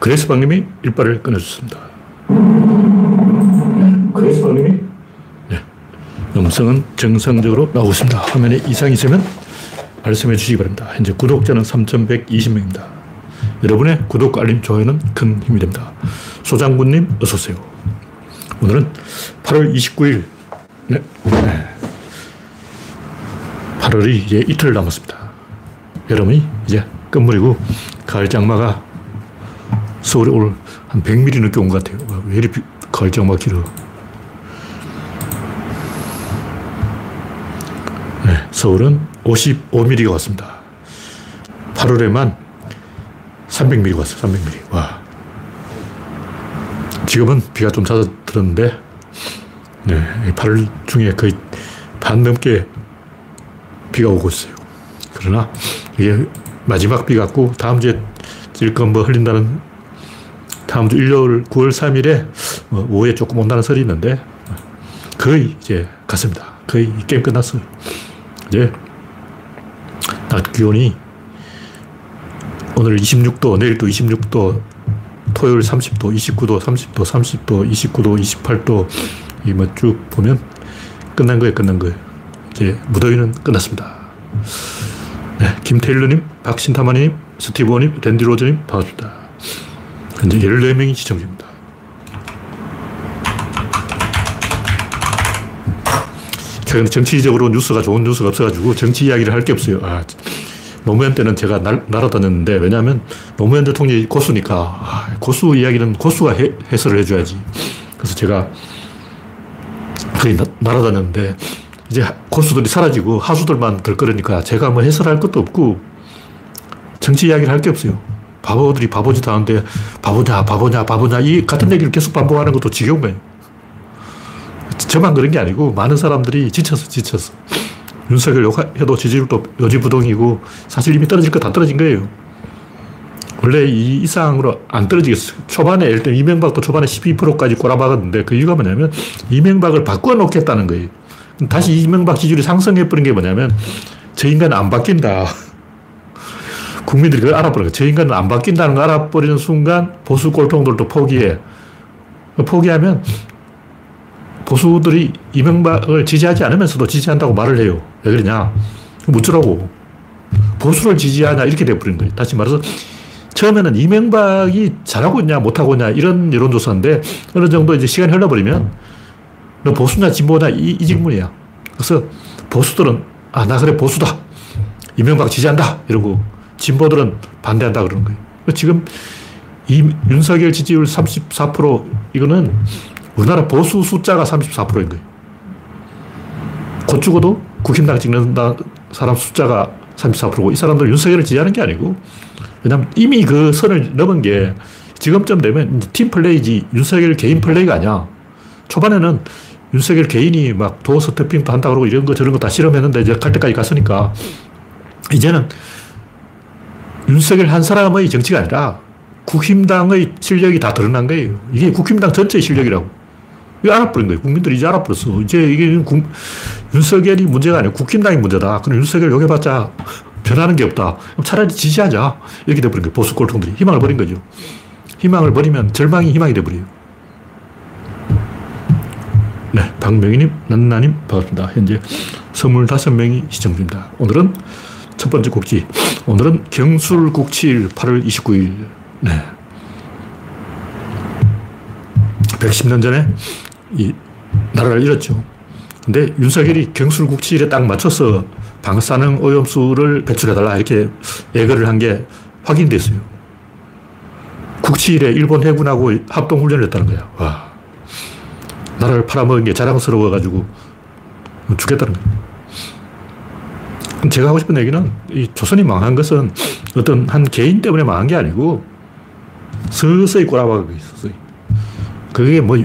그레스방님이 일발을 끊어줬습니다. 그레스방님이 네. 음성은 정상적으로 나오고 있습니다. 화면에 이상이 있으면 말씀해 주시기 바랍니다. 현재 구독자는 3,120명입니다. 여러분의 구독, 알림, 좋아요는 큰 힘이 됩니다. 소장군님, 어서오세요. 오늘은 8월 29일, 네. 네. 8월이 이제 이틀 남았습니다. 여름이 이제 끝물이고, 가을 장마가 서울에 오늘 한 100mm 늦게 온 것 같아요. 왜 이리 가을 장마 길어. 네, 서울은 55mm가 왔습니다. 8월에만 300mm 왔어요. 300mm. 와. 지금은 비가 좀 잦아들었는데, 네, 8월 중에 거의 반 넘게 비가 오고 있어요. 그러나 이게 마지막 비 같고 다음 주에 찔끔 뭐 흘린다는 다음 주 일요일 9월 3일에 뭐 오후에 조금 온다는 설이 있는데 거의 이제 갔습니다. 거의 게임 끝났어요. 이제 낮 기온이 오늘 26도, 내일 또 26도, 토요일 30도, 29도, 30도, 30도, 29도, 28도, 이뭐쭉 보면 끝난 거예요, 끝난 거예요. 이제 무더위는 끝났습니다. 네, 김태일러님, 박신타마님, 스티브님, 댄디로저님, 반갑습니다. 현재 14명이 시청 중입니다. 최근 정치적으로 뉴스가 좋은 뉴스가 없어가지고 정치 이야기를 할 게 없어요. 아, 노무현 때는 제가 날, 날아다녔는데 왜냐하면 노무현 대통령이 고수니까 아, 고수 이야기는 고수가 해, 해설을 해줘야지. 그래서 제가 거의 나, 날아다녔는데 이제 고수들이 사라지고 하수들만 들끓으니까 제가 뭐 해설할 것도 없고 정치 이야기를 할 게 없어요. 바보들이 바보짓 하는데 바보냐, 바보냐, 바보냐 이 같은 얘기를 계속 반복하는 것도 지겨운 거예요. 저만 그런 게 아니고 많은 사람들이 지쳐서 지쳐서 윤석열 욕해도 지지율도 요지부동이고 사실 이미 떨어질 거 다 떨어진 거예요. 원래 이 이상으로 안 떨어지겠어요. 초반에 들면 이명박도 초반에 12%까지 꼬라박았는데 그 이유가 뭐냐면 이명박을 바꿔 놓겠다는 거예요. 다시 이명박 지지율이 상승해버린 게 뭐냐면 저 인간은 안 바뀐다. 국민들이 그걸 알아버려. 저 인간은 안 바뀐다는 걸 알아버리는 순간 보수 꼴통들도 포기해. 포기하면 보수들이 이명박을 지지하지 않으면서도 지지한다고 말을 해요. 왜 그러냐? 묻으라고. 보수를 지지하냐? 이렇게 돼버린 거예요. 다시 말해서 처음에는 이명박이 잘하고 있냐, 못하고 있냐, 이런 여론조사인데 어느 정도 이제 시간이 흘러버리면 너 보수냐, 진보냐, 이, 이 질문이야. 그래서 보수들은 아, 나 그래, 보수다. 이명박 지지한다. 이러고 진보들은 반대한다 그러는 거예요. 지금 이 윤석열 지지율 34% 이거는 우리나라 보수 숫자가 34%인 거예요. 곧 죽어도 국힘당 찍는 사람 숫자가 34%고 이 사람들 윤석열을 지지하는 게 아니고 왜냐면 이미 그 선을 넘은 게 지금쯤 되면 팀 플레이지 윤석열 개인 플레이가 아니야. 초반에는 윤석열 개인이 막 도어 스태핑도 한다 그러고 이런 거 저런 거 다 실험했는데 이제 갈 때까지 갔으니까 이제는 윤석열 한 사람의 정치가 아니라 국힘당의 실력이 다 드러난 거예요. 이게 국힘당 전체의 실력이라고. 이거 알아버린 거예요. 국민들이 이제 알아버렸어. 이제 이게 국, 윤석열이 문제가 아니고 국힘당이 문제다. 그럼 윤석열 욕해봤자 변하는 게 없다. 그럼 차라리 지지하자. 이렇게 돼버린 거예요. 보수 꼴통들이. 희망을 버린 거죠. 희망을 버리면 절망이 희망이 돼버려요. 네. 박명희님, 난나님, 반갑습니다. 현재 25명이 시청 중입니다. 오늘은 첫 번째 곡지. 오늘은 경술국칠 8월 29일. 네. 110년 전에 이 나라를 잃었죠. 근데 윤석열이 경술국치일에 딱 맞춰서 방사능 오염수를 배출해달라 이렇게 예거를 한 게 확인됐어요. 국치일에 일본 해군하고 합동훈련을 했다는 거야. 와. 나라를 팔아먹은 게 자랑스러워가지고 죽겠다는 거야. 제가 하고 싶은 얘기는 이 조선이 망한 것은 어떤 한 개인 때문에 망한 게 아니고 서서히 꼬라박고 있었어요. 그게 뭐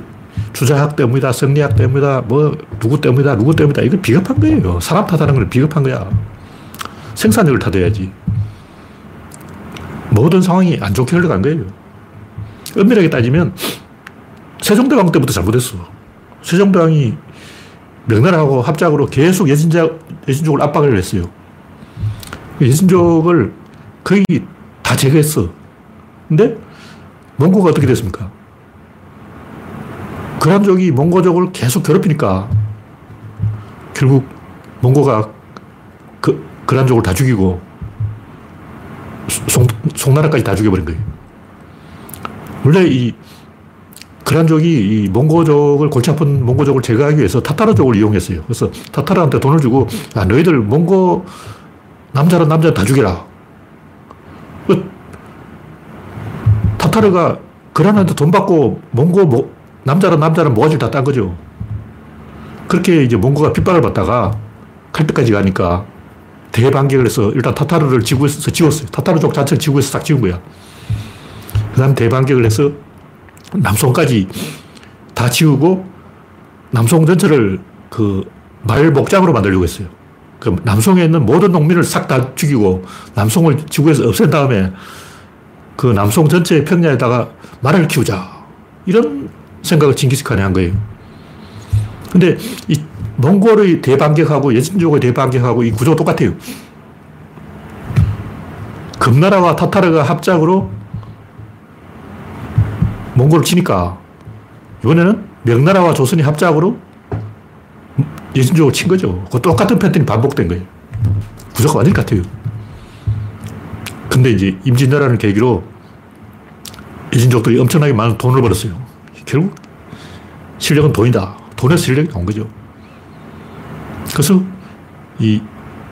주자학 때문이다, 성리학 때문이다, 뭐 누구 때문이다, 누구 때문이다. 이거 비겁한 거예요. 사람 탓하는 건 비겁한 거야. 생산력을 탓해야지. 모든 상황이 안 좋게 흘러간 거예요. 엄밀하게 따지면 세종대왕 때부터 잘못했어. 세종대왕이 명나라하고 합작으로 계속 예진자, 예진족을 압박을 했어요. 예진족을 거의 다 제거했어. 근데 몽고가 어떻게 됐습니까? 그란족이 몽고족을 계속 괴롭히니까 결국 몽고가 그, 그란족을 다 죽이고 송, 송나라까지 다 죽여버린 거예요. 원래 이 그란족이 이 몽고족을 골치 아픈 몽고족을 제거하기 위해서 타타르족을 이용했어요. 그래서 타타르한테 돈을 주고 야 너희들 몽고 남자는 남자 다 죽여라. 그 타타르가 그란한테 돈 받고 몽고 모, 남자는 남자는 모가지를 다딴 거죠. 그렇게 이제 몽고가 핍박을 받다가 칼때까지 가니까 대반격을 해서 일단 타타르를 지구에서 지웠어요. 타타르족 자체를 지구에서 싹 지운 거야. 그 다음 대반격을 해서 남송까지 다 지우고 남송 전체를 그 말 목장으로 만들려고 했어요. 그 남송에 있는 모든 농민을 싹 다 죽이고 남송을 지구에서 없앤 다음에 그 남송 전체 평야에다가 말을 키우자. 이런 생각을 징기스칸이 한 거예요. 근데 이 몽골의 대반격하고 예진족의 대반격하고 이 구조가 똑같아요. 금나라와 타타르가 합작으로 몽골을 치니까 이번에는 명나라와 조선이 합작으로 예진족을 친 거죠. 그 똑같은 패턴이 반복된 거예요. 구조가 완전히 같아요. 근데 이제 임진왜란을 계기로 예진족들이 엄청나게 많은 돈을 벌었어요. 결국 실력은 돈이다. 돈에서 실력이 나온 거죠. 그래서 이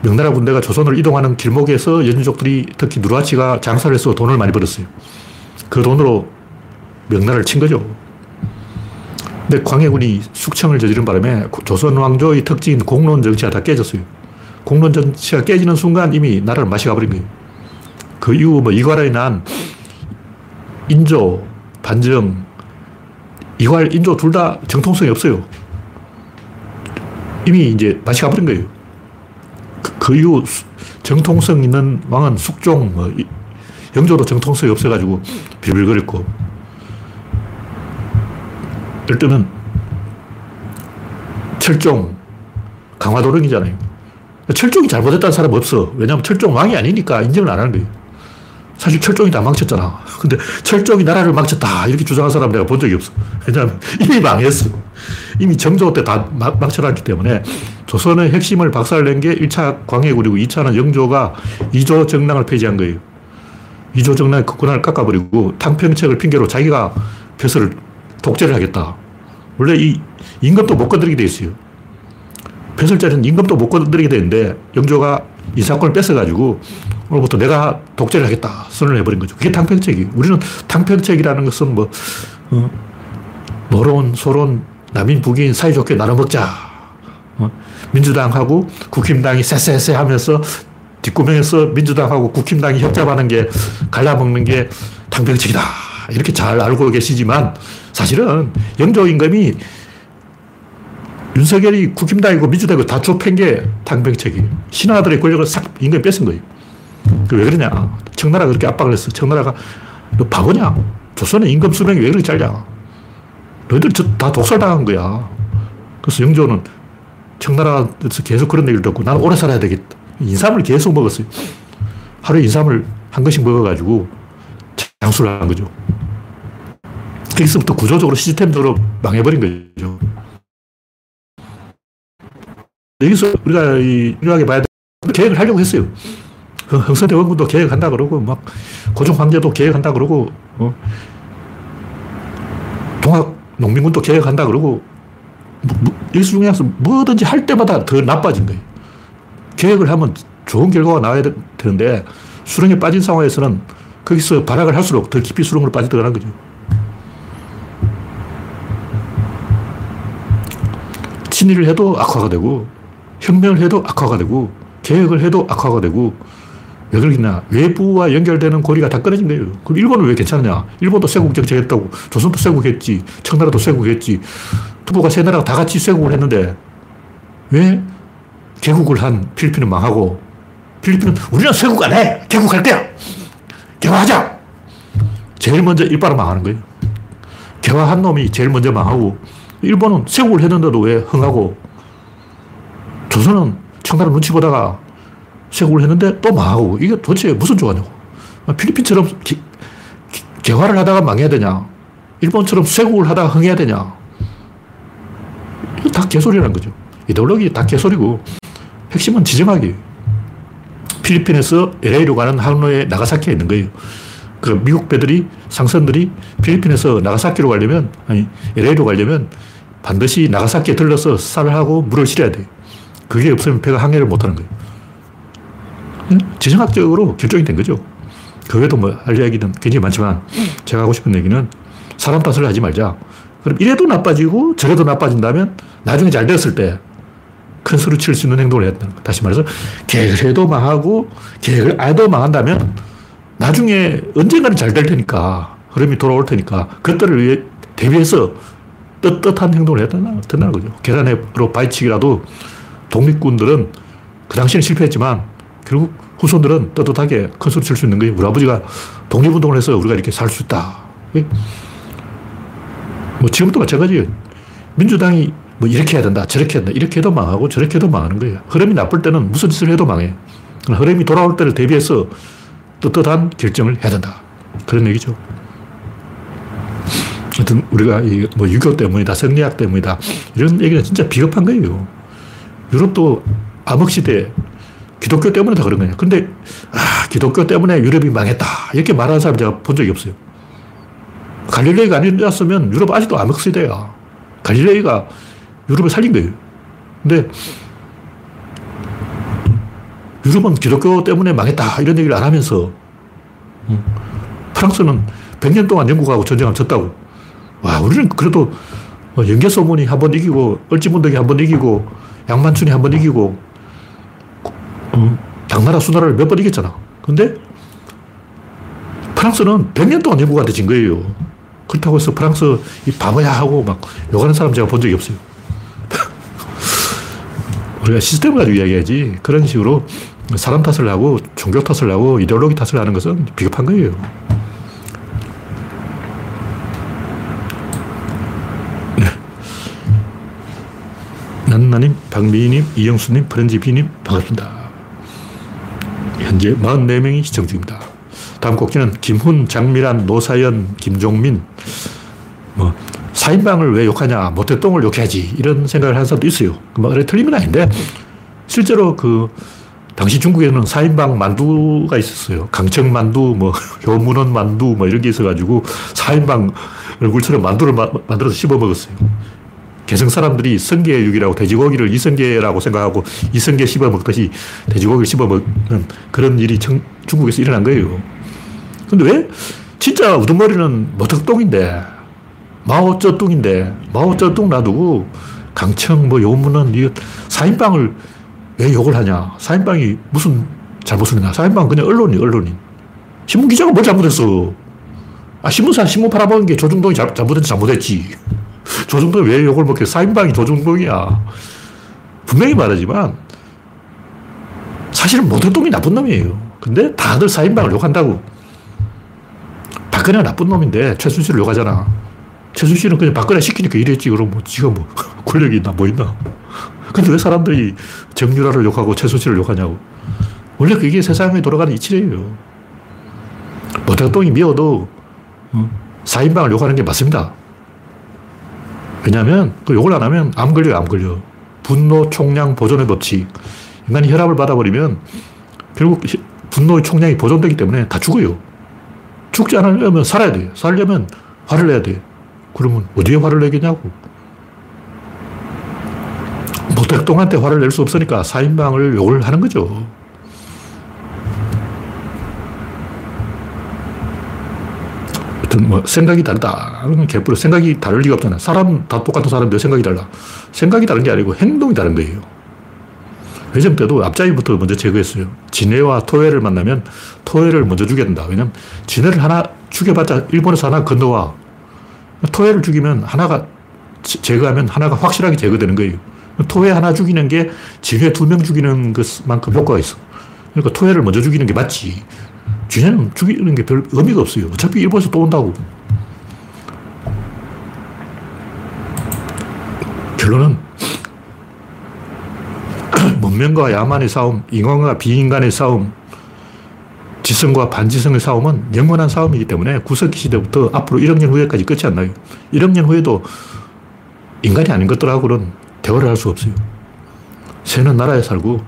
명나라 군대가 조선을 이동하는 길목에서 예진족들이 특히 누라치가 장사를 해서 돈을 많이 벌었어요. 그 돈으로 명나라를 친 거죠. 근데 광해군이 숙청을 저지른 바람에 조선 왕조의 특징인 공론 정치가 다 깨졌어요. 공론 정치가 깨지는 순간 이미 나라를 마시 가 버린 거예요. 그 이후 뭐 이괄에 난 인조, 반정, 이괄, 인조 둘 다 정통성이 없어요. 이미 이제 마시 가 버린 거예요. 그, 그 이후 정통성 있는 왕은 숙종, 뭐, 영조도 정통성이 없어가지고 빌빌거렸고, 예를 들면 철종, 강화도령이잖아요. 철종이 잘못했다는 사람은 없어. 왜냐하면 철종 왕이 아니니까 인정을 안 하는 거예요. 사실 철종이 다 망쳤잖아. 근데 철종이 나라를 망쳤다. 이렇게 주장한 사람 내가 본 적이 없어. 왜냐하면 이미 망했어. 이미 정조 때 다 망쳐놨기 때문에 조선의 핵심을 박살낸 게 1차 광해군이고 2차는 영조가 2조 정랑을 폐지한 거예요. 2조 정랑의 국권을 깎아버리고 탕평책을 핑계로 자기가 벼슬을 독재를 하겠다. 원래 이 임금도 못 건드리게 돼 있어요. 벼슬자리는 임금도 못 건드리게 되는데 영조가 인사권을 뺏어가지고 오늘부터 내가 독재를 하겠다 선언을 해버린 거죠. 그게 탕평책이에요. 우리는 탕평책이라는 것은 뭐 어, 노론, 소론, 남인, 북인 사이좋게 나눠 먹자. 어, 민주당하고 국힘당이 쎄쎄쎄 하면서 뒷구멍에서 민주당하고 국힘당이 협잡하는 게 갈라먹는 게 탕평책이다. 이렇게 잘 알고 계시지만 사실은 영조 임금이 윤석열이 국힘당이고 민주당이고 다 좁힌 게 탕평책이에요. 신하들의 권력을 싹 임금이 뺏은 거예요. 왜 그러냐. 청나라가 그렇게 압박을 했어. 청나라가 너 바보냐. 조선의 임금 수명이 왜 그렇게 짧냐. 너희들 다 독살당한 거야. 그래서 영조는 청나라에서 계속 그런 얘기를 듣고 나는 오래 살아야 되겠다. 인삼을 계속 먹었어요. 하루에 인삼을 한 것씩 먹어가지고 장수를 한 거죠. 거기서부터 구조적으로 시스템적으로 망해버린 거죠. 여기서 우리가 이 중요하게 봐야 돼. 계획을 하려고 했어요. 흥선대 원군도 계획한다 그러고, 막, 고종 황제도 계획한다 그러고, 어, 동학 농민군도 계획한다 그러고, 뭐, 뭐, 여기서 뭐든지 할 때마다 더 나빠진 거예요. 계획을 하면 좋은 결과가 나와야 되는데, 수렁에 빠진 상황에서는 거기서 발악을 할수록 더 깊이 수렁으로 빠져들어가는 거죠. 친일을 해도 악화가 되고, 혁명을 해도 악화가 되고, 계획을 해도 악화가 되고, 왜 그러겠냐. 외부와 연결되는 고리가 다 끊어진 거예요. 그럼 일본은 왜 괜찮냐. 일본도 쇄국 정책했다고. 조선도 쇄국했지. 청나라도 쇄국했지. 투보가 세 나라가 다 같이 쇄국을 했는데, 왜 개국을 한 필리핀은 망하고, 필리핀은 우리는 쇄국 안 해! 개국할 때야! 개화하자! 제일 먼저 일바로 망하는 거예요. 개화한 놈이 제일 먼저 망하고, 일본은 쇄국을 했는데도 왜 흥하고, 조선은 청나라 눈치 보다가 쇄국을 했는데 또 망하고, 이게 도대체 무슨 조화냐고. 필리핀처럼 기, 기, 개화를 하다가 망해야 되냐? 일본처럼 쇠국을 하다가 흥해야 되냐? 이거 다 개소리라는 거죠. 이데올로기 다 개소리고 핵심은 지정하기. 필리핀에서 LA로 가는 항로에 나가사키가 있는 거예요. 그 미국 배들이 상선들이 필리핀에서 나가사키로 가려면 아니 LA로 가려면 반드시 나가사키에 들러서 쌀을 하고 물을 실어야 돼. 그게 없으면 배가 항해를 못 하는 거예요. 지정학적으로 결정이 된 거죠. 그 외에도 뭐 할 이야기는 굉장히 많지만 제가 하고 싶은 얘기는 사람 탓을 하지 말자. 그럼 이래도 나빠지고 저래도 나빠진다면 나중에 잘 되었을 때큰 소리 칠수 있는 행동을 해야 된다. 다시 말해서 계획을 해도 망하고 계획을 안 해도 망한다면 나중에 언젠가는 잘 될 테니까 흐름이 돌아올 테니까 그때를 위해 대비해서 떳떳한 행동을 해야 된다, 된다는 거죠. 계란으로 바위치기라도 독립군들은 그 당시에는 실패했지만 결국 후손들은 떳떳하게 큰 소리 칠 수 있는 거예요. 우리 아버지가 독립운동을 해서 우리가 이렇게 살 수 있다. 뭐 지금도 마찬가지예요. 민주당이 뭐 이렇게 해야 된다, 저렇게 해야 된다, 이렇게 해도 망하고 저렇게 해도 망하는 거예요. 흐름이 나쁠 때는 무슨 짓을 해도 망해. 흐름이 돌아올 때를 대비해서 떳떳한 결정을 해야 된다. 그런 얘기죠. 하여튼 우리가 뭐 유교 때문이다, 성리학 때문이다, 이런 얘기는 진짜 비겁한 거예요. 유럽도 암흑 시대, 기독교 때문에 다 그런 거예요. 근데, 아, 기독교 때문에 유럽이 망했다. 이렇게 말하는 사람 제가 본 적이 없어요. 갈릴레이가 아니었으면 유럽 아직도 암흑 시대야. 갈릴레이가 유럽을 살린 거예요. 근데 유럽은 기독교 때문에 망했다. 이런 얘기를 안 하면서 음, 프랑스는 100년 동안 영국하고 전쟁을 졌다고. 와, 우리는 그래도 뭐 연개소문이 한 번 이기고, 얼지문덕이 한 번 이기고, 양만춘이 한 번 이기고, 음, 당나라 수나라를 몇 번 이겼잖아. 근데 프랑스는 100년 동안 영국한테 진 거예요. 그렇다고 해서 프랑스 이 바보야 하고 막 욕하는 사람 제가 본 적이 없어요. 우리가 시스템을 가지고 이야기하지. 그런 식으로 사람 탓을 하고 종교 탓을 하고 이데올로기 탓을 하는 것은 비겁한 거예요. 네. 난나님, 박미희님, 이영수님, 프렌지비님 반갑습니다. 현재 44명이 시청 중입니다. 다음 곡지는 김훈, 장미란, 노사연, 김종민, 뭐, 4인방을 왜 욕하냐, 모태똥을 욕해야지, 이런 생각을 하는 사람도 있어요. 뭐, 틀린 건 아닌데, 실제로 그, 당시 중국에는 4인방 만두가 있었어요. 강청 만두, 뭐, 효문원 만두, 뭐, 이런 게 있어가지고, 4인방 얼굴처럼 만두를 마, 만들어서 씹어 먹었어요. 개성 사람들이 성게육이라고 돼지고기를 이성게라고 생각하고 이성게 씹어 먹듯이 돼지고기를 씹어 먹는 그런 일이 청, 중국에서 일어난 거예요. 근데 왜? 진짜 우두머리는 모택동인데, 마오쩌둥인데, 마오쩌둥 놔두고 강청 뭐 요문은 이 4인방을 왜 욕을 하냐. 4인방이 무슨 잘못을 했나. 4인방은 그냥 언론이 언론인. 신문 기자가 뭘 잘못했어. 아, 신문사 신문 팔아먹은 게 조중동이 잘, 잘못했지, 잘못했지. 조중동이 왜 욕을 먹게 4인방이 조중동이야. 분명히 말하지만, 사실은 모택동이 나쁜 놈이에요. 근데 다들 4인방을 욕한다고. 박근혜가 나쁜 놈인데 최순실을 욕하잖아. 최순실은 그냥 박근혜 시키니까 이랬지. 그럼 뭐 지가 뭐 권력이 있나 뭐 있나. 근데 왜 사람들이 정유라를 욕하고 최순실을 욕하냐고. 원래 그게 세상에 돌아가는 이치래요. 모택동이 미워도 4인방을 어, 욕하는 게 맞습니다. 왜냐하면 그 욕을 안 하면 암 걸려요, 암 걸려. 분노 총량 보존의 법칙. 인간이 혈압을 받아버리면 결국 분노의 총량이 보존되기 때문에 다 죽어요. 죽지 않으려면 살아야 돼. 살려면 화를 내야 돼. 그러면 어디에 화를 내겠냐고. 모택동한테 화를 낼 수 없으니까 4인방을 욕을 하는 거죠. 뭐 생각이 다르다. 개뿔 생각이 다를 리가 없잖아. 사람 다 똑같은 사람인데 생각이 달라. 생각이 다른 게 아니고 행동이 다른 거예요. 회점 때도 앞자리부터 먼저 제거했어요. 진해와 토해를 만나면 토해를 먼저 죽여야 된다. 왜냐면 진해를 하나 죽여봤자 일본에서 하나 건너와. 토해를 죽이면 하나가 제거하면 하나가 확실하게 제거되는 거예요. 토해 하나 죽이는 게 진해 두명 죽이는 것만큼 효과가 있어. 그러니까 토해를 먼저 죽이는 게 맞지. 진해는 죽이는 게 별 의미가 없어요. 어차피 일본에서 또 온다고. 결론은 문명과 야만의 싸움, 인간과 비인간의 싸움, 지성과 반지성의 싸움은 영원한 싸움이기 때문에 구석기 시대부터 앞으로 1억 년 후에까지 끝이 안 나요. 1억 년 후에도 인간이 아닌 것들하고는 대화를 할수 없어요. 새는 나라에 살고,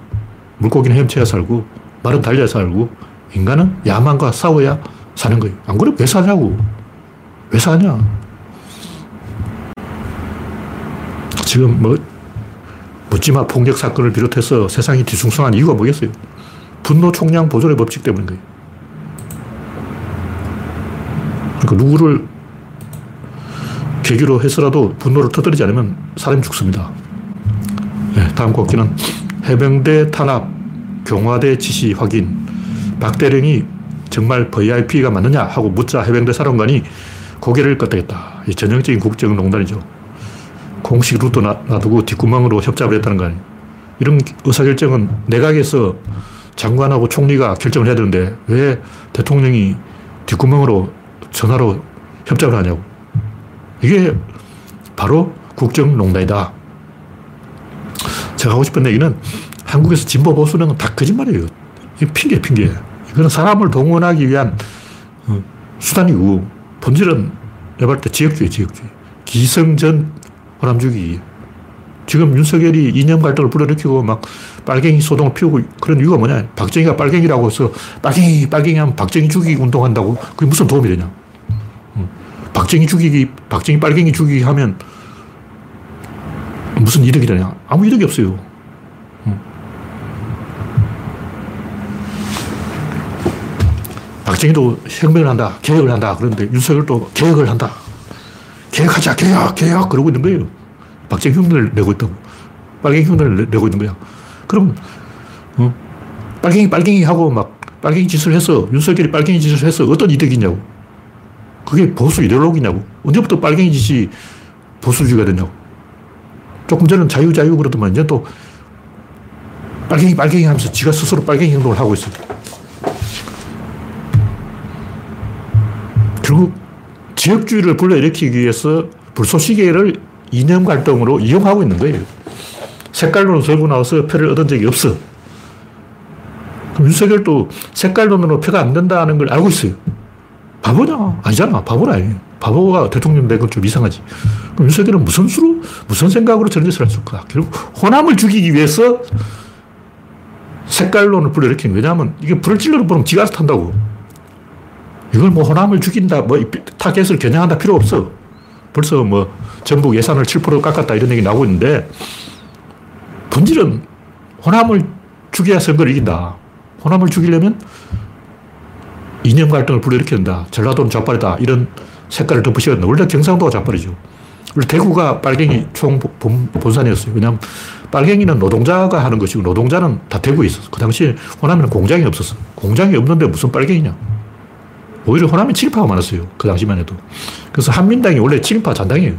물고기는 헤엄쳐야 살고, 말은 달려야 살고, 인간은 야만과 싸워야 사는 거예요. 안 그러면 왜 사냐고. 왜 사냐. 지금 뭐, 묻지마 폭력 사건을 비롯해서 세상이 뒤숭숭한 이유가 뭐겠어요? 분노 총량 보존의 법칙 때문인 거예요. 그러니까 누구를 계기로 해서라도 분노를 터뜨리지 않으면 사람이 죽습니다. 네, 다음 곡기는 해병대 탄압, 경화대 지시 확인. 박대령이 정말 VIP가 맞느냐 하고 묻자 해병대 사령관이 고개를 끄덕였다. 전형적인 국정농단이죠. 공식 루트 놔두고 뒷구멍으로 협잡을 했다는 거 아니에요. 이런 의사결정은 내각에서 장관하고 총리가 결정을 해야 되는데 왜 대통령이 뒷구멍으로 전화로 협작을 하냐고. 이게 바로 국정농단이다. 제가 하고 싶은 얘기는 한국에서 진보 보수는 다 거짓말이에요. 이 핑계, 핑계. 이거는 사람을 동원하기 위한 어, 수단이고 본질은 내가 볼때 지역주의, 지역주의. 기성전 호남주기. 지금 윤석열이 이념 갈등을 불러일으키고 막 빨갱이 소동을 피우고 그런 이유가 뭐냐. 박정희가 빨갱이라고 해서 빨갱이, 빨갱이 하면 박정희 죽이기 운동한다고 그게 무슨 도움이 되냐. 박정희 죽이기, 박정희 빨갱이 죽이기 하면 무슨 이득이 되냐. 아무 이득이 없어요. 박정희도 혁명을 한다, 개혁을 한다. 그런데 윤석열도 개혁을 한다. 개혁하자, 개혁, 개혁. 그러고 있는 거예요. 박정희 흉내를 내고 있다고. 빨갱이 흉내를 내고 있는 거야. 그럼, 어? 빨갱이, 빨갱이 하고 막 빨갱이 짓을 해서, 윤석열이 빨갱이 짓을 해서 어떤 이득이 냐고 그게 보수 이데올로기냐고. 언제부터 빨갱이 짓이 보수주의가 됐냐고. 조금 전엔 자유, 자유 그러더만 이제 또 빨갱이, 빨갱이 하면서 지가 스스로 빨갱이 행동을 하고 있어. 결국 지역주의를 불러일으키기 위해서 불쏘시개를 이념 갈등으로 이용하고 있는 거예요. 색깔론을 들고 나와서 표를 얻은 적이 없어. 윤석열도 색깔론으로 표가 안 된다는 걸 알고 있어요. 바보냐? 아니잖아. 바보라. 바보가 대통령 된 건 좀 이상하지. 그럼 윤석열은 무슨 수로, 무슨 생각으로 저런 짓을 했을까? 결국 호남을 죽이기 위해서 색깔론을 불러일으킨 왜냐하면 이게 불을 찔러 보면 지가 탄다고. 이걸 뭐 호남을 죽인다, 뭐 타겟을 겨냥한다 필요 없어. 벌써 뭐 전북 예산을 7% 깎았다 이런 얘기 나오고 있는데 본질은 호남을 죽여야 선거를 이긴다. 호남을 죽이려면 이념 갈등을 불러일으킨다. 전라도는 좌빨이다. 이런 색깔을 된다. 원래 경상도가 좌빨이죠. 원래 대구가 빨갱이 총 본산이었어요. 왜냐하면 빨갱이는 노동자가 하는 것이고 노동자는 다 대구에 있었어. 그 당시에 호남에는 공장이 없었어. 공장이 없는데 무슨 빨갱이냐. 오히려 호남이 친일파가 많았어요. 그 당시만 해도. 그래서 한민당이 원래 친일파 잔당이에요.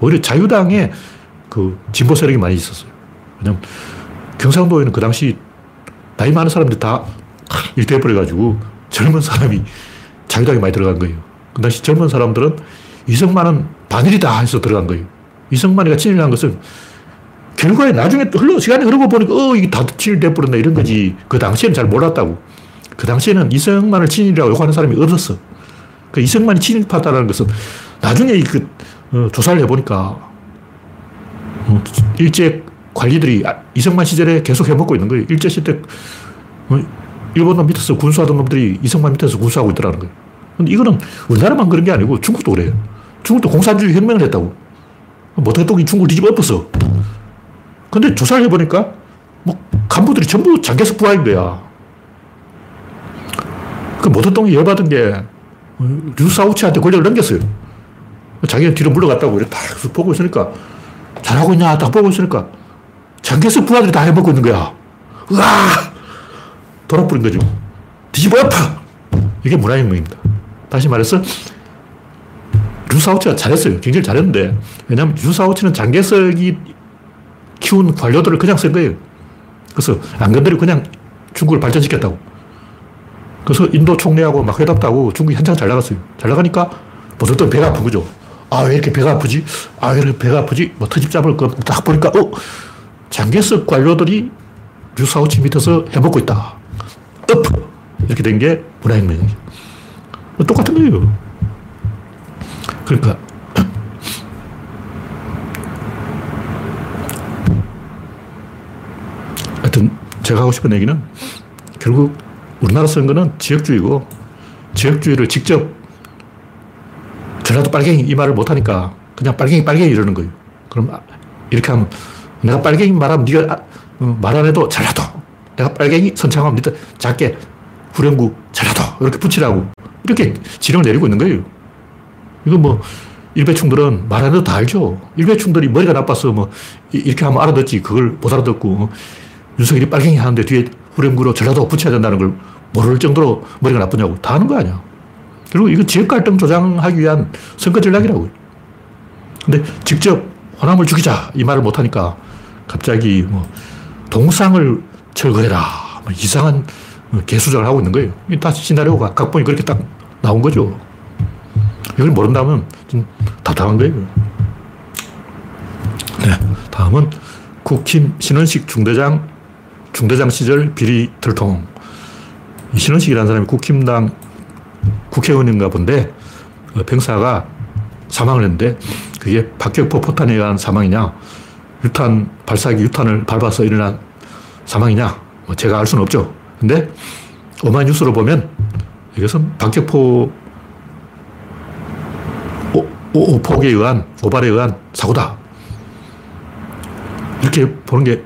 오히려 자유당에 그 진보 세력이 많이 있었어요. 왜냐면 경상도에는 그 당시 나이 많은 사람들이 다 일대해 버려가지고 젊은 사람이 자유당에 많이 들어간 거예요. 그 당시 젊은 사람들은 이승만은 반일이다 해서 들어간 거예요. 이승만이가 친일한 것은 결과에 나중에 흘러, 시간이 흐르고 보니까, 어, 이게 다 친일돼버렸네, 이런 거지. 그 당시에는 잘 몰랐다고. 그 당시에는 이승만을 친일이라고 욕하는 사람이 없었어. 그 이승만이 친일파다라는 것은 나중에 그, 어, 조사를 해보니까, 어, 일제 관리들이 아, 이승만 시절에 계속 해먹고 있는 거예요. 일제 시대, 어, 일본놈 밑에서 군수하던 놈들이 이승만 밑에서 군수하고 있더라는 거예요. 근데 이거는 우리나라만 그런 게 아니고 중국도 그래요. 중국도 공산주의 혁명을 했다고. 모 대통령이 중국을 뒤집어 엎었어. 근데 조사를 해보니까 뭐 간부들이 전부 장개석 부하인 거야. 그모 대통령이 열받은 게 류사우치한테 권력을 넘겼어요. 자기는 뒤로 물러갔다고 이렇게 딱 보고 있으니까 잘하고 있냐 딱 보고 있으니까 장개석 부하들이 다 해먹고 있는 거야. 으아! 돌아버린 거죠. 뒤집어 엎어! 이게 문화혁명입니다. 다시 말해서 류사오치가 잘했어요. 굉장히 잘했는데 왜냐하면 류사오치는 장개석이 키운 관료들을 그냥 쓴 거예요. 그래서 안 건드리고 그냥 중국을 발전시켰다고. 그래서 인도 총리하고 막 회담도 하고 중국이 한창 잘 나갔어요. 잘 나가니까 보통 배가 아픈 거죠. 아, 왜 이렇게 배가 아프지? 아, 왜 이렇게 배가 아프지? 뭐 터집 잡을 거 딱 보니까, 어, 장개석 관료들이 류사오치 밑에서 해먹고 있다. 엎! 이렇게 된 게 문화혁명이죠. 똑같은 거예요. 그러니까 하여튼 제가 하고 싶은 얘기는 결국 우리나라 선거는 지역주의고 지역주의를 직접 전라도 빨갱이 이 말을 못하니까 그냥 빨갱이 빨갱이 이러는 거예요. 그럼 아, 이렇게 하면 내가 빨갱이 말하면 네가 아, 어, 말안 해도 전라도 내가 빨갱이 네가 작게 후렴구 전라도 이렇게 붙이라고 이렇게 지령을 내리고 있는 거예요. 이거 뭐 일배충들은 말안 해도 다 알죠. 일배충들이 머리가 나빠서 뭐 이렇게 하면 알아듣지 그걸 못 알아듣고 윤석열이 빨갱이 하는데 뒤에 후렴구로 전라도 붙여야 된다는 걸 모를 정도로 머리가 나쁘냐고 다 아는 거 아니야. 그리고 이거 지역 갈등 조장하기 위한 선거 전략이라고요. 근데 직접 호남을 죽이자 이 말을 못 하니까 갑자기 뭐 동상을 철거해라 뭐 이상한 개수작을 하고 있는 거예요. 다 시나리오가 각본이 그렇게 딱 나온 거죠. 이걸 모른다면 좀 답답한 거예요. 네. 다음은 국힘 신원식 중대장, 중대장 시절 비리 들통. 이 신원식이라는 사람이 국힘당 국회의원인가 본데 어, 병사가 사망을 했는데 그게 박격포 포탄에 의한 사망이냐 유탄 발사기 유탄을 밟아서 일어난 사망이냐 뭐 제가 알 수는 없죠. 근데 오마이뉴스로 보면 이것은 박격포 오, 폭에 의한, 오발에 의한 사고다. 이렇게 보는 게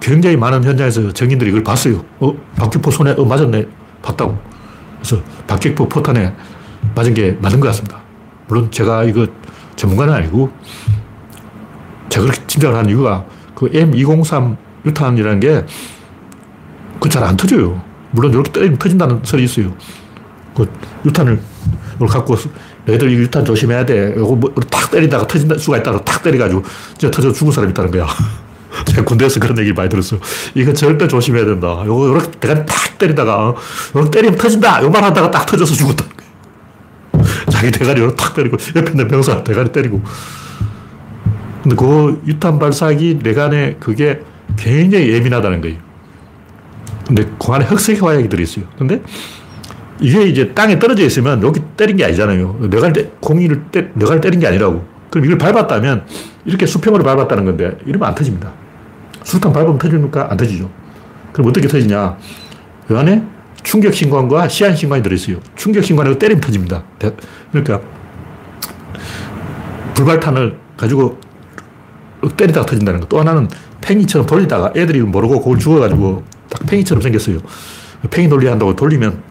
굉장히 많은 현장에서 정인들이 이걸 봤어요. 어, 박격포 손에, 어, 맞았네. 봤다고. 그래서 박격포 포탄에 맞은 게 맞는 것 같습니다. 물론 제가 이거 전문가는 아니고 제가 그렇게 짐작을 한 이유가 그 M203 유탄이라는 게 그 잘 안 터져요. 물론 이렇게 때리면 터진다는 설이 있어요. 그 유탄을 갖고 너희들 이 유탄 조심해야 돼. 이거 뭐탁 때리다가 터진 수가 있다고 탁 때려가지고 진짜 터져 죽은 사람이 있다는 거야. 제가 군대에서 그런 얘기 많이 들었어. 이거 절대 조심해야 된다. 요거 이렇게 대가리 탁 때리다가 이렇게 때리면 터진다. 요 말 하다가 딱 터져서 죽었다. 자기 대가리 이렇게 탁 때리고 옆에 있는 병사 대가리 때리고. 근데 그 유탄 발사기 내간에 그게 굉장히 예민하다는 거예요. 근데 그 안에 흑색 화약이 들어있어요. 근데 이게 이제 땅에 떨어져 있으면 여기 때린 게 아니잖아요. 내가 때, 공이를 때, 내가 때린 게 아니라고. 그럼 이걸 밟았다면 이렇게 수평으로 밟았다는 건데 이러면 안 터집니다. 수탄 밟으면 터집니까? 안 터지죠. 그럼 어떻게 터지냐? 그 안에 충격 신관과 시한 신관이 들어있어요. 충격 신관을 때리면 터집니다. 그러니까 불발탄을 가지고 때리다가 터진다는 거. 또 하나는 팽이처럼 돌리다가 애들이 모르고 그걸 죽어가지고 딱 팽이처럼 생겼어요. 팽이 논리 한다고 돌리면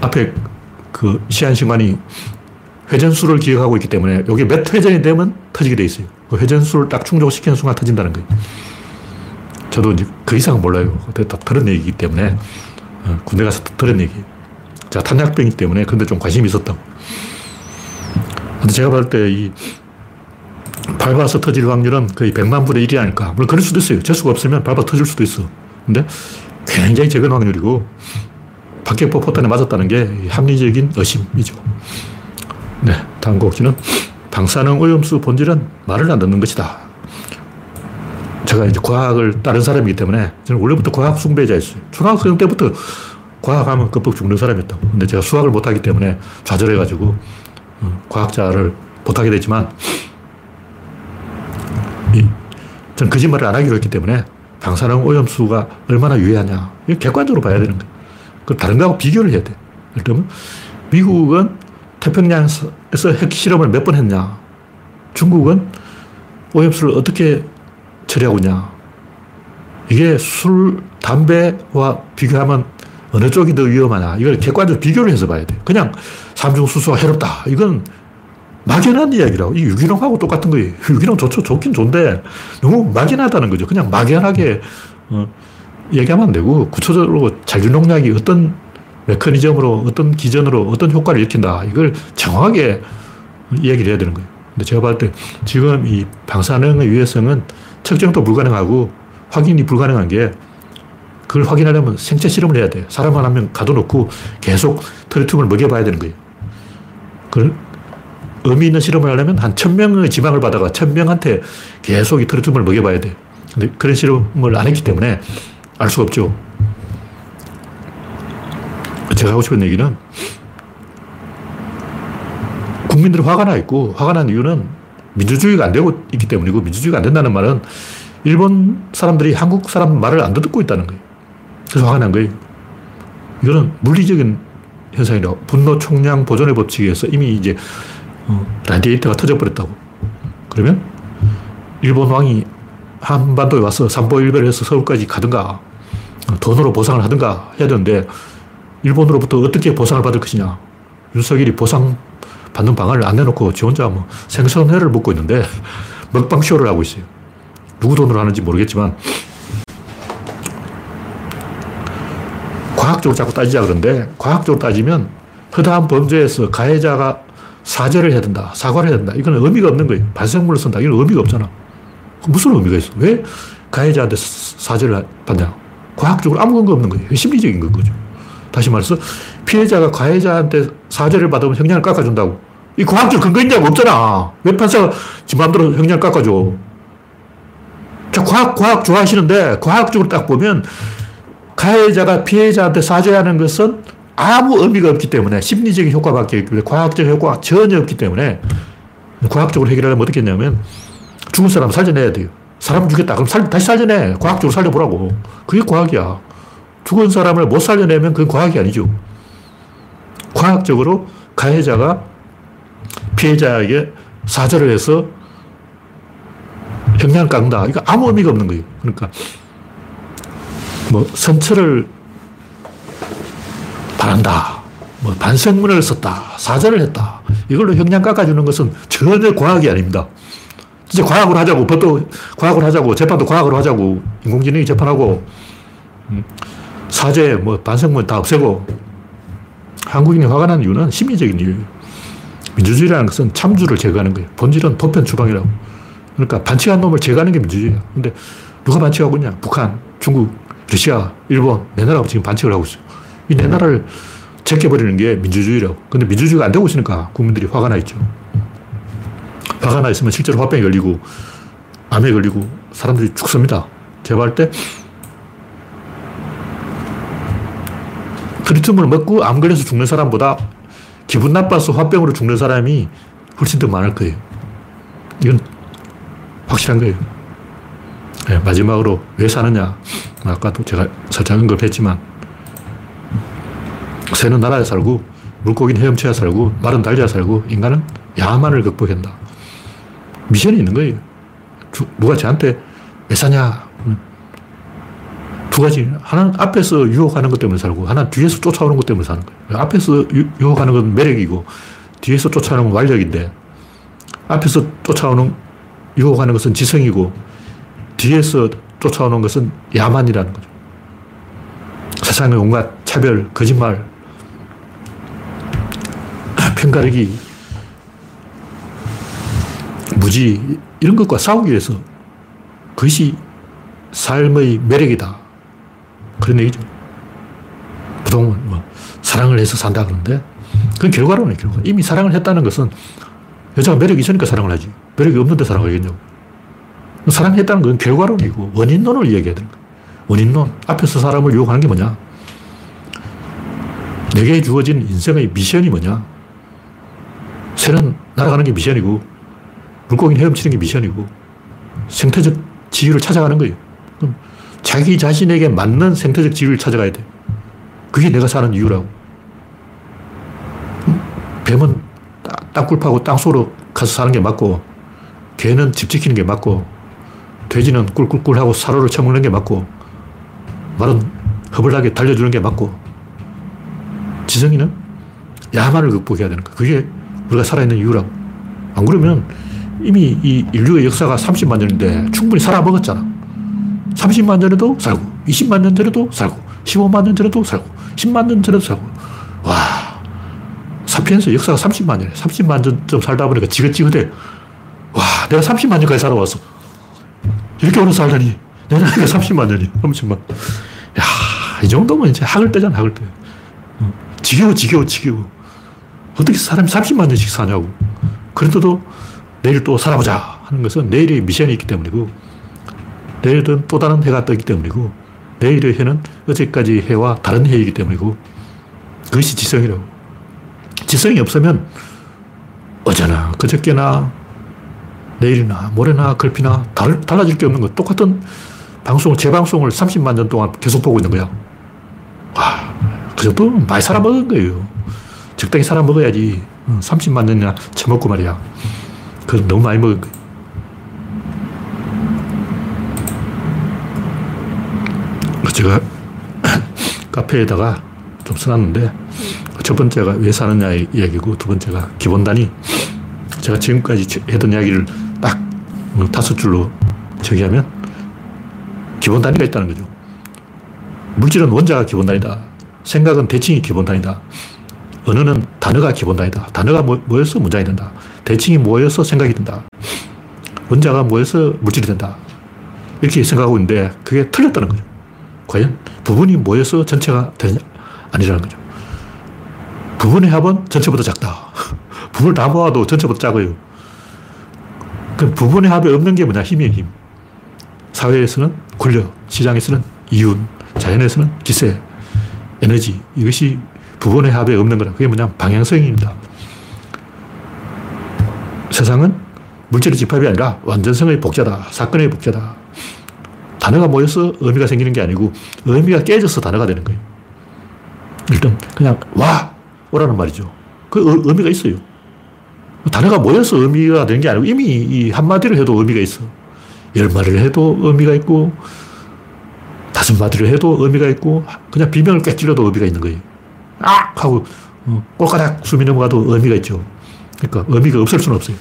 앞에 그 시한신관이 회전수를 기억하고 있기 때문에 여기 몇 회전이 되면 터지게 돼 있어요. 그 회전수를 딱 충족시키는 순간 터진다는 거예요. 저도 이제 그 이상은 몰라요. 다 들은 얘기이기 때문에 어, 군대 가서 들은 얘기. 제가 탄약병이기 때문에 근데 좀 관심이 있었다고. 근데 제가 봤을 때 이 밟아서 터질 확률은 거의 100만 분의 1이 아닐까. 물론 그럴 수도 있어요. 재수가 없으면 밟아 터질 수도 있어. 근데 굉장히 적은 확률이고 박격포 포탄에 맞았다는 게 합리적인 의심이죠. 네, 다음 곡지는 방사능 오염수 본질은 말을 안 듣는 것이다. 제가 이제 과학을 다른 사람이기 때문에 저는 원래부터 과학 숭배자였어요. 중학생 때부터 과학하면 껍벅 죽는 사람이었다고. 근데 제가 수학을 못하기 때문에 좌절해가지고 어, 과학자를 못하게 됐지만 저는 거짓말을 안 하기로 했기 때문에 방사능 오염수가 얼마나 유해하냐. 이거 객관적으로 봐야 되는 거예요. 그 다른 거하고 비교를 해야 돼. 예를 들면 미국은 태평양에서 핵실험을 몇 번 했냐. 중국은 오염수를 어떻게 처리하고 있냐. 이게 술, 담배와 비교하면 어느 쪽이 더 위험하냐. 이걸 객관적으로 비교를 해서 봐야 돼. 그냥 삼중수소가 해롭다. 이건 막연한 이야기라고. 이 유기농하고 똑같은 거예요. 유기농 좋죠. 좋긴 좋은데 너무 막연하다는 거죠. 그냥 막연하게 어, 얘기하면 안 되고 구체적으로 잔류농약이 어떤 메커니즘으로 어떤 기전으로 어떤 효과를 일으킨다. 이걸 정확하게 이야기를 해야 되는 거예요. 근데 제가 봤을 때 지금 이 방사능의 유해성은 측정도 불가능하고 확인이 불가능한 게 그걸 확인하려면 생체 실험을 해야 돼. 사람 하나면 가둬놓고 계속 트리튬을 먹여봐야 되는 거예요. 그 의미 있는 실험을 하려면 한 천명의 지방을 받아가 천명한테 계속 이 트리튬을 먹여봐야 돼. 근데 그런 실험을 안 했기 때문에 알 수가 없죠. 제가 하고 싶은 얘기는 국민들이 화가 나 있고 화가 난 이유는 민주주의가 안 되고 있기 때문이고 민주주의가 안 된다는 말은 일본 사람들이 한국 사람 말을 안 듣고 있다는 거예요. 그래서 화가 난 거예요. 이거는 물리적인 현상이라고. 분노 총량 보존의 법칙에 서 이미 이제 어, 라디에이터가 터져버렸다고. 그러면 일본 왕이 한반도에 와서 삼보일배를 해서 서울까지 가든가 어, 돈으로 보상을 하든가 해야 되는데 일본으로부터 어떻게 보상을 받을 것이냐. 윤석열이 보상 받는 방안을 안 내놓고 지 혼자 뭐 생선회를 먹고 있는데 먹방쇼를 하고 있어요. 누구 돈으로 하는지 모르겠지만 과학적으로 자꾸 따지자 그러는데 과학적으로 따지면 허다한 범죄에서 가해자가 사죄를 해야 된다. 사과를 해야 된다. 이건 의미가 없는 거예요. 반성문을 쓴다. 이건 의미가 없잖아. 무슨 의미가 있어? 왜 가해자한테 사죄를 받냐? 과학적으로 아무 근거 없는 거예요. 심리적인 근거죠. 다시 말해서 피해자가 가해자한테 사죄를 받으면 형량을 깎아준다고. 이 과학적 근거 있냐고 없잖아. 왜 판사가 지 마음대로 형량 깎아줘? 자, 과학, 과학 좋아하시는데 과학적으로 딱 보면 가해자가 피해자한테 사죄하는 것은 아무 의미가 없기 때문에 심리적인 효과밖에 없기 과학적 효과가 전혀 없기 때문에 과학적으로 해결하려면 어떻게 했냐면 죽은 사람 살려내야 돼요. 사람 죽였다. 그럼 살, 다시 살려내. 과학적으로 살려보라고. 그게 과학이야. 죽은 사람을 못 살려내면 그건 과학이 아니죠. 과학적으로 가해자가 피해자에게 사죄를 해서 형량을 깎는다. 이거 아무 의미가 없는 거예요. 그러니까 뭐 선처를 바란다. 뭐 반성문을 썼다. 사죄를 했다. 이걸로 형량 깎아주는 것은 전혀 과학이 아닙니다. 진짜 과학으로 하자고. 법도 과학으로 하자고. 재판도 과학으로 하자고. 인공지능이 재판하고. 음, 사죄, 뭐 반성문 다 없애고. 한국인이 화가 난 이유는 심리적인 이유예요. 민주주의라는 것은 참주를 제거하는 거예요. 본질은 보편 추방이라고. 그러니까 반칙한 놈을 제거하는 게 민주주의야. 근데 누가 반칙하고 있냐? 북한, 중국, 러시아, 일본, 내 나라가 지금 반칙을 하고 있어요. 이 내 나라를 제껴버리는 게 민주주의라고. 근데 민주주의가 안 되고 있으니까 국민들이 화가 나 있죠. 화가 나 있으면 실제로 화병이 걸리고, 암에 걸리고, 사람들이 죽습니다. 제가 할 때, 트리트문을 먹고 암 걸려서 죽는 사람보다 기분 나빠서 화병으로 죽는 사람이 훨씬 더 많을 거예요. 이건 확실한 거예요. 네, 마지막으로 왜 사느냐. 아까도 제가 살짝 언급했지만, 새는 나라에 살고, 물고기는 헤엄쳐야 살고, 말은 달려야 살고, 인간은 야만을 극복한다. 미션이 있는 거예요. 누가 저한테 왜 사냐? 두 가지. 하나는 앞에서 유혹하는 것 때문에 살고, 하나는 뒤에서 쫓아오는 것 때문에 사는 거예요. 앞에서 유, 유혹하는 건 매력이고, 뒤에서 쫓아오는 건 완력인데, 앞에서 쫓아오는, 유혹하는 것은 지성이고, 뒤에서 쫓아오는 것은 야만이라는 거죠. 세상의 온갖 차별, 거짓말, 편가르기, 무지, 이런 것과 싸우기 위해서 그것이 삶의 매력이다. 그런 얘기죠. 보통 뭐 사랑을 해서 산다 그러는데 그건 결과론이에요, 결과. 이미 사랑을 했다는 것은 여자가 매력이 있으니까 사랑을 하지. 매력이 없는데 사랑하겠냐고. 사랑했다는 건 결과론이고 원인론을 이야기해야 되는 거예요. 원인론. 앞에서 사람을 유혹하는 게 뭐냐? 내게 주어진 인생의 미션이 뭐냐? 새는 날아가는 게 미션이고 물고기는 헤엄치는 게 미션이고 생태적 지위를 찾아가는 거예요. 그럼 자기 자신에게 맞는 생태적 지위를 찾아가야 돼. 그게 내가 사는 이유라고. 뱀은 땅굴 파고 땅속으로 가서 사는 게 맞고, 개는 집 지키는 게 맞고, 돼지는 꿀꿀꿀 하고 사료를 처먹는 게 맞고, 말은 허벌나게 달려주는 게 맞고, 지성이는 야만을 극복해야 되는 거. 그게 우리가 살아있는 이유라고. 안 그러면 이미 이 인류의 역사가 30만 년인데 충분히 살아먹었잖아. 30만 년에도 살고, 20만 년 전에도 살고, 15만 년 전에도 살고, 10만 년 전에도 살고. 와, 사피엔스 역사가 30만 년이야. 30만 년좀 살다 보니까 지긋지긋해. 와, 내가 30만 년까지 살아왔어. 이렇게 오래 살다니. 내 나이가 30만 년이. 30만. 야, 이 정도면 이제 학을 떼잖아, 학을 떼. 어, 지겨워, 지겨워, 지겨워. 어떻게 사람이 30만 년씩 사냐고. 그래도 내일 또 살아보자 하는 것은 내일의 미션이 있기 때문이고, 내일은 또 다른 해가 뜨기 때문이고, 내일의 해는 어제까지 해와 다른 해이기 때문이고, 그것이 지성이라고. 지성이 없으면 어제나 그저께나 내일이나 모레나 걸피나 달, 달라질 게 없는 거. 똑같은 방송을, 재방송을 30만 년 동안 계속 보고 있는 거야. 와, 그 정도면 많이 살아먹은 거예요. 적당히 살아 먹어야지. 30만 년이나 처먹고 말이야. 그 너무 많이 먹은 거예요. 제가 카페에다가 좀 써놨는데 첫 번째가 왜 사느냐 이야기고 두 번째가 기본단위 제가 지금까지 했던 이야기를 딱 다섯 줄로 정의하면 기본 단위가 있다는 거죠. 물질은 원자가 기본 단위다. 생각은 대칭이 기본 단위다. 언어는 단어가 기본 단위다. 단어가 모여서 문장이 된다. 대칭이 모여서 생각이 된다. 원자가 모여서 물질이 된다. 이렇게 생각하고 있는데 그게 틀렸다는 거죠. 과연 부분이 모여서 전체가 되느냐? 아니라는 거죠. 부분의 합은 전체보다 작다. 부분을 다 모아도 전체보다 작아요. 그 부분의 합이 없는 게 뭐냐? 힘이에요, 힘. 사회에서는 권력, 시장에서는 이윤, 자연에서는 기세, 에너지. 이것이 부분의 합에 없는 거라. 그게 뭐냐? 방향성입니다. 세상은 물질의 집합이 아니라 완전성의 복자다. 사건의 복자다. 단어가 모여서 의미가 생기는 게 아니고 의미가 깨져서 단어가 되는 거예요. 일단 그냥 와! 오라는 말이죠. 그 의미가 있어요. 단어가 모여서 의미가 되는 게 아니고 이미 이 한마디를 해도 의미가 있어. 열 마디를 해도 의미가 있고, 다섯 마디를 해도 의미가 있고, 그냥 비명을 꽥 질러도 의미가 있는 거예요. 아! 하고, 어, 꼴까닥 숨이 넘어가도 의미가 있죠. 그러니까 의미가 없을 수는 없어요.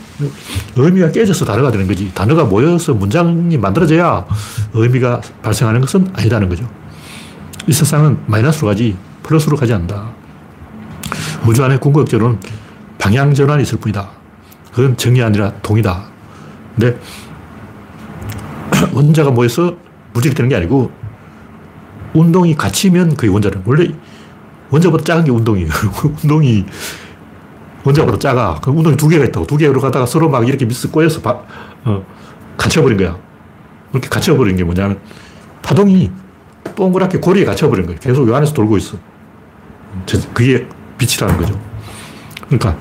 의미가 깨져서 단어가 되는 거지. 단어가 모여서 문장이 만들어져야 의미가 발생하는 것은 아니다는 거죠. 이 세상은 마이너스로 가지 플러스로 가지 않는다. 우주 안에 궁극적으로는 방향 전환이 있을 뿐이다. 그건 정이 아니라 동이다. 근데 원자가 모여서 물질이 되는 게 아니고 운동이 갇히면 그게 원자는 원래 원자보다 작은 게 운동이에요. 운동이 원자보다 작아. 그 운동이 두 개가 있다고. 두 개로 가다가 서로 막 이렇게 미스 꼬여서 바, 어, 갇혀버린 거야. 그렇게 갇혀버린 게 뭐냐면 파동이 동그랗게 고리에 갇혀버린 거예요. 계속 요 안에서 돌고 있어. 그게 빛이라는 거죠. 그러니까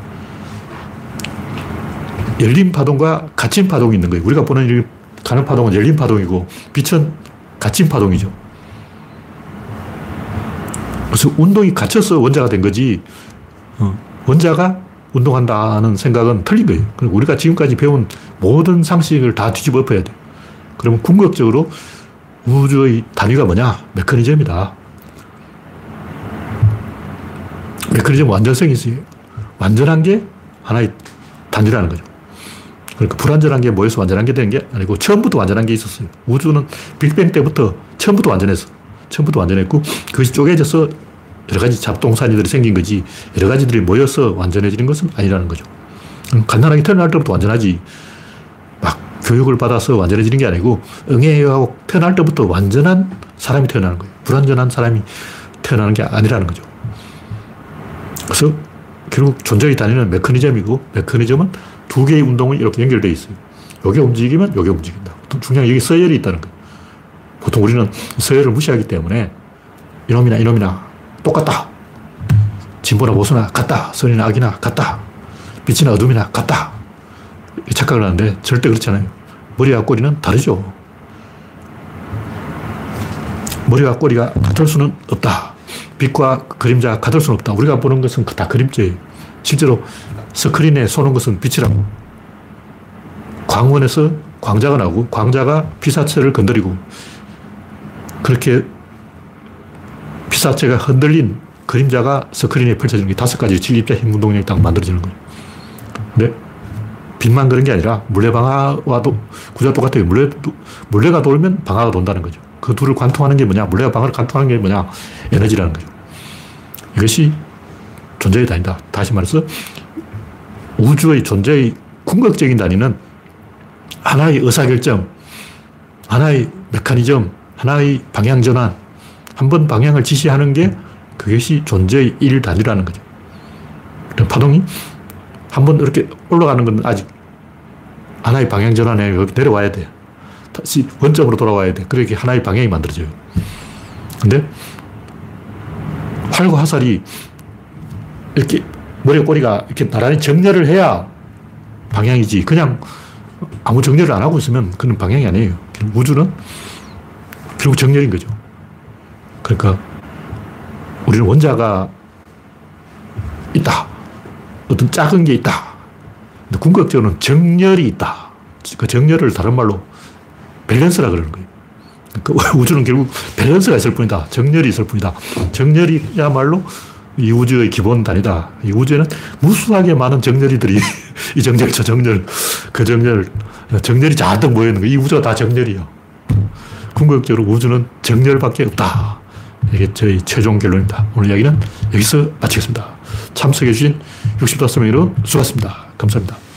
열린 파동과 갇힌 파동이 있는 거예요. 우리가 보는 가는 파동은 열린 파동이고 빛은 갇힌 파동이죠. 그래서 운동이 갇혀서 원자가 된 거지 어, 원자가 운동한다는 생각은 틀린 거예요. 우리가 지금까지 배운 모든 상식을 다 뒤집어 엎어야 돼. 그러면 궁극적으로 우주의 단위가 뭐냐? 메커니즘이다. 메커니즘 완전성이 있어요. 완전한 게 하나의 단위라는 거죠. 그러니까 불완전한 게 모여서 완전한 게 되는 게 아니고 처음부터 완전한 게 있었어요. 우주는 빅뱅 때부터 처음부터 완전했어. 처음부터 완전했고 그것이 쪼개져서 여러 가지 잡동사니들이 생긴 거지 여러 가지들이 모여서 완전해지는 것은 아니라는 거죠. 간단하게 태어날 때부터 완전하지 막 교육을 받아서 완전해지는 게 아니고 응애해요 하고 태어날 때부터 완전한 사람이 태어나는 거예요. 불완전한 사람이 태어나는 게 아니라는 거죠. 그래서 결국 존재의 단위는 메커니즘이고 메커니즘은 두 개의 운동이 이렇게 연결되어 있어요. 요게 움직이면 요게 움직인다. 중요한 여기 서열이 있다는 거예요. 보통 우리는 서열을 무시하기 때문에 이놈이나 이놈이나 똑같다. 진보나 보수나 같다. 선이나 악이나 같다. 빛이나 어둠이나 같다. 착각을 하는데 절대 그렇지 않아요. 머리와 꼬리는 다르죠. 머리와 꼬리가 같을 수는 없다. 빛과 그림자가 같을 수는 없다. 우리가 보는 것은 다 그림자예요. 실제로 스크린에 쏘는 것은 빛이라고. 광원에서 광자가 나오고 광자가 피사체를 건드리고 그렇게 피사체가 흔들린 그림자가 스크린에 펼쳐지는 게 다섯 가지 진립자 힘 운동력이 딱 만들어지는 거예요. 근데 빛만 그런 게 아니라 물레 방아와도 구조가 똑같아요. 물레, 물레가 돌면 방아가 돈다는 거죠. 그 둘을 관통하는 게 뭐냐? 물레와 방아를 관통하는 게 뭐냐? 에너지라는 거죠. 이것이 존재의 단위다. 다시 말해서 우주의 존재의 궁극적인 단위는 하나의 의사결정, 하나의 메커니즘, 하나의 방향 전환, 한 번 방향을 지시하는 게 그것이 존재의 일 단위라는 거죠. 파동이 한 번 이렇게 올라가는 건 아직 하나의 방향 전환에 내려와야 돼. 다시 원점으로 돌아와야 돼. 그렇게 하나의 방향이 만들어져요. 근데 활과 화살이 이렇게 머리 꼬리가 이렇게 나란히 정렬을 해야 방향이지. 그냥 아무 정렬을 안 하고 있으면 그는 방향이 아니에요. 우주는 결국 정렬인 거죠. 그러니까 우리는 원자가 있다. 어떤 작은 게 있다. 근데 궁극적으로는 정렬이 있다. 그 정렬을 다른 말로 밸런스라 그러는 거예요. 그 우주는 결국 밸런스가 있을 뿐이다. 정렬이 있을 뿐이다. 정렬이야말로 이 우주의 기본 단위다. 이 우주에는 무수하게 많은 정렬이들이 이 정렬, 저 정렬, 그 정렬, 정렬이 잔뜩 모여있는 거이 우주가 다 정렬이야. 궁극적으로 우주는 정렬밖에 없다. 이게 저희 최종 결론입니다. 오늘 이야기는 여기서 마치겠습니다. 참석해주신 65명으로 수고하셨습니다. 감사합니다.